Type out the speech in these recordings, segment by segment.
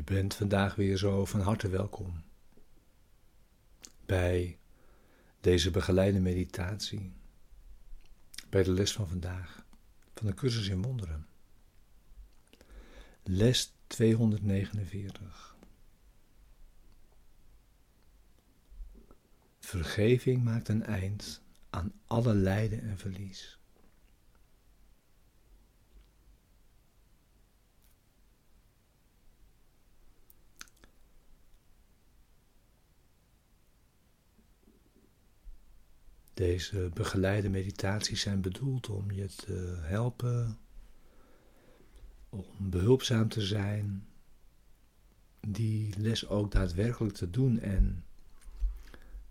Je bent vandaag weer zo van harte welkom bij deze begeleide meditatie, bij de les van vandaag van de cursus in wonderen. Les 249. Vergeving maakt een eind aan alle lijden en verlies. Deze begeleide meditaties zijn bedoeld om je te helpen, om behulpzaam te zijn, die les ook daadwerkelijk te doen en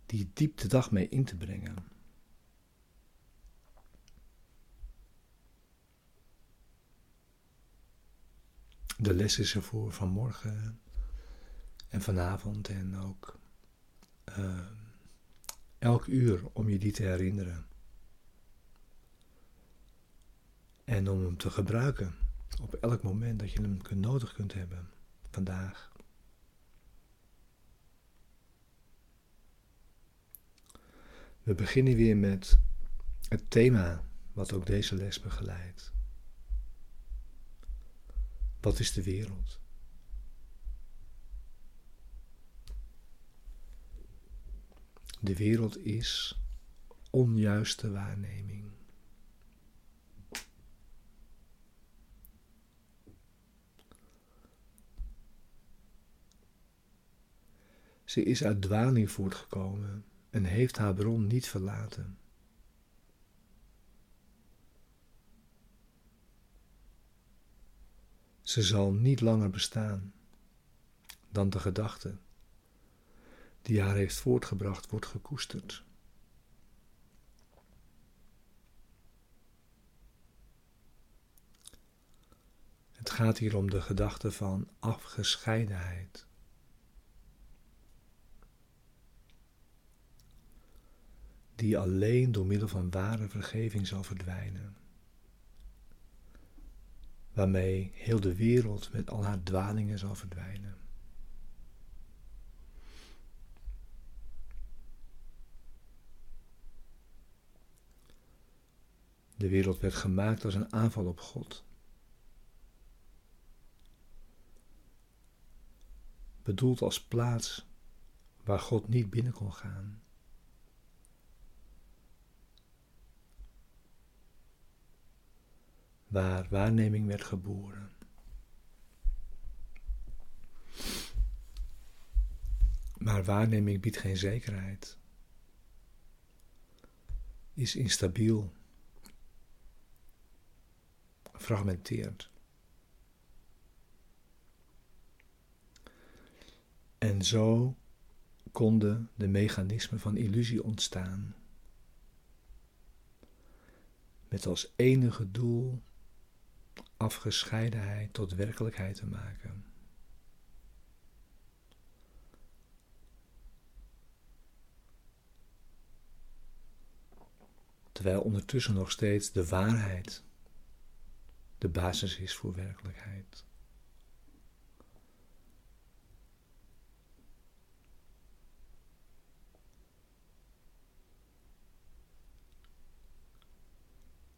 die diep de dag mee in te brengen. De les is er voor vanmorgen en vanavond en ook. Uh, elk uur om je die te herinneren. En om hem te gebruiken op elk moment dat je hem nodig kunt hebben, vandaag. We beginnen weer met het thema wat ook deze les begeleidt. Wat is de wereld? De wereld is onjuiste waarneming. Ze is uit dwaling voortgekomen en heeft haar bron niet verlaten. Ze zal niet langer bestaan dan de gedachte die haar heeft voortgebracht, wordt gekoesterd. Het gaat hier om de gedachte van afgescheidenheid. Die alleen door middel van ware vergeving zal verdwijnen. Waarmee heel de wereld met al haar dwalingen zal verdwijnen. De wereld werd gemaakt als een aanval op God. Bedoeld als plaats waar God niet binnen kon gaan. Waar waarneming werd geboren. Maar waarneming biedt geen zekerheid, is instabiel fragmenteert. En zo konden de mechanismen van illusie ontstaan. Met als enige doel afgescheidenheid tot werkelijkheid te maken. Terwijl ondertussen nog steeds de waarheid de basis is voor werkelijkheid.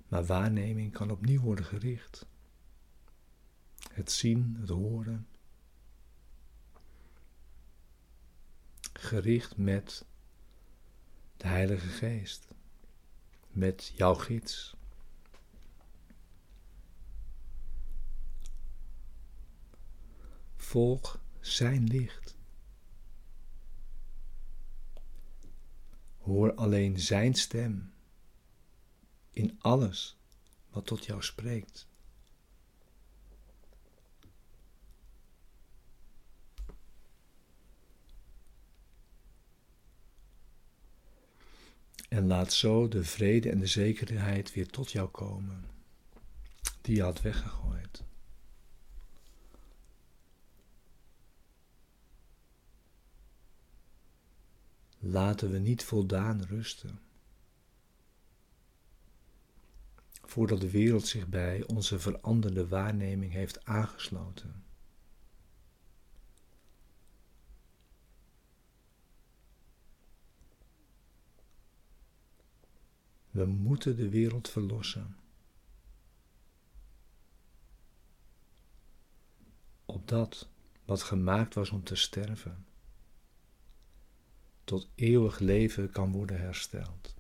Maar waarneming kan opnieuw worden gericht. Het zien, het horen. Gericht met de Heilige Geest, met jouw gids. Volg zijn licht. Hoor alleen zijn stem in alles wat tot jou spreekt. En laat zo de vrede en de zekerheid weer tot jou komen, die je had weggegooid. Laten we niet voldaan rusten. Voordat de wereld zich bij onze veranderde waarneming heeft aangesloten. We moeten de wereld verlossen. Op dat wat gemaakt was om te sterven tot eeuwig leven kan worden hersteld.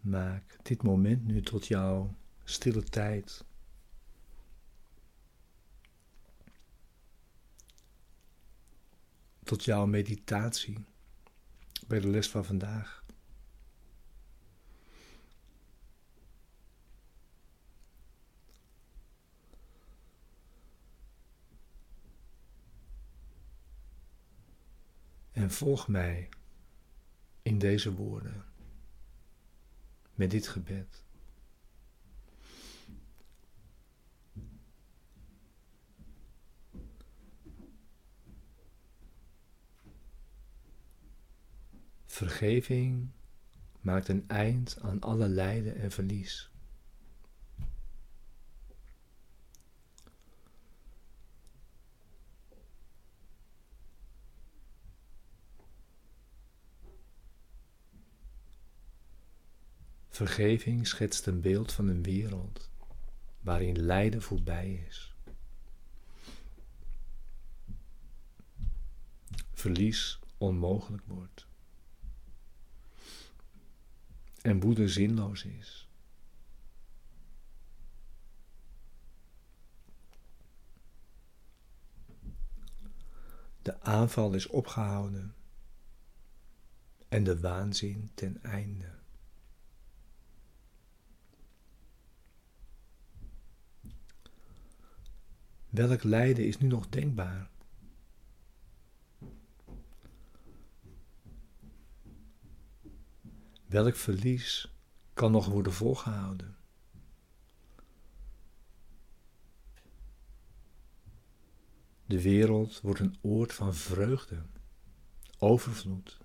Maak dit moment nu tot jouw stille tijd. Tot jouw meditatie bij de les van vandaag. En volg mij in deze woorden met dit gebed. Vergeving maakt een eind aan alle lijden en verlies. Vergeving schetst een beeld van een wereld waarin lijden voorbij is. Verlies onmogelijk wordt. En woede zinloos is. De aanval is opgehouden en de waanzin ten einde. Welk lijden is nu nog denkbaar? Welk verlies kan nog worden volgehouden? De wereld wordt een oord van vreugde, overvloed,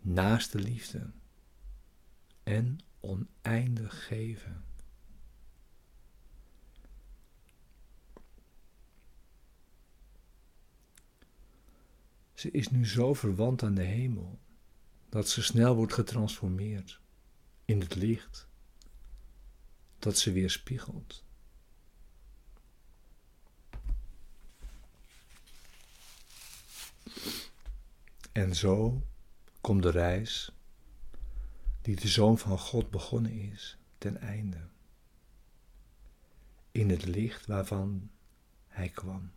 naaste liefde en oneindig geven. Ze is nu zo verwant aan de hemel dat ze snel wordt getransformeerd in het licht dat ze weer spiegelt. En zo komt de reis die de Zoon van God begonnen is ten einde. In het licht waarvan hij kwam.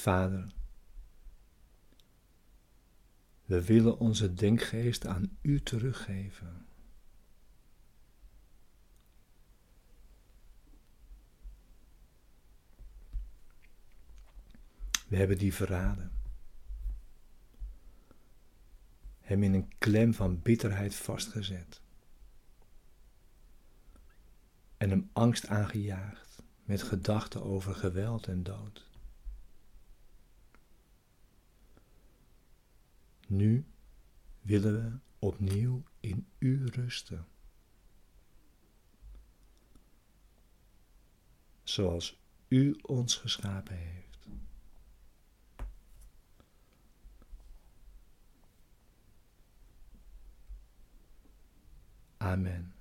Vader, we willen onze denkgeest aan U teruggeven. We hebben die verraden. Hem in een klem van bitterheid vastgezet. En hem angst aangejaagd met gedachten over geweld en dood. Nu willen we opnieuw in U rusten. Zoals U ons geschapen heeft. Amen.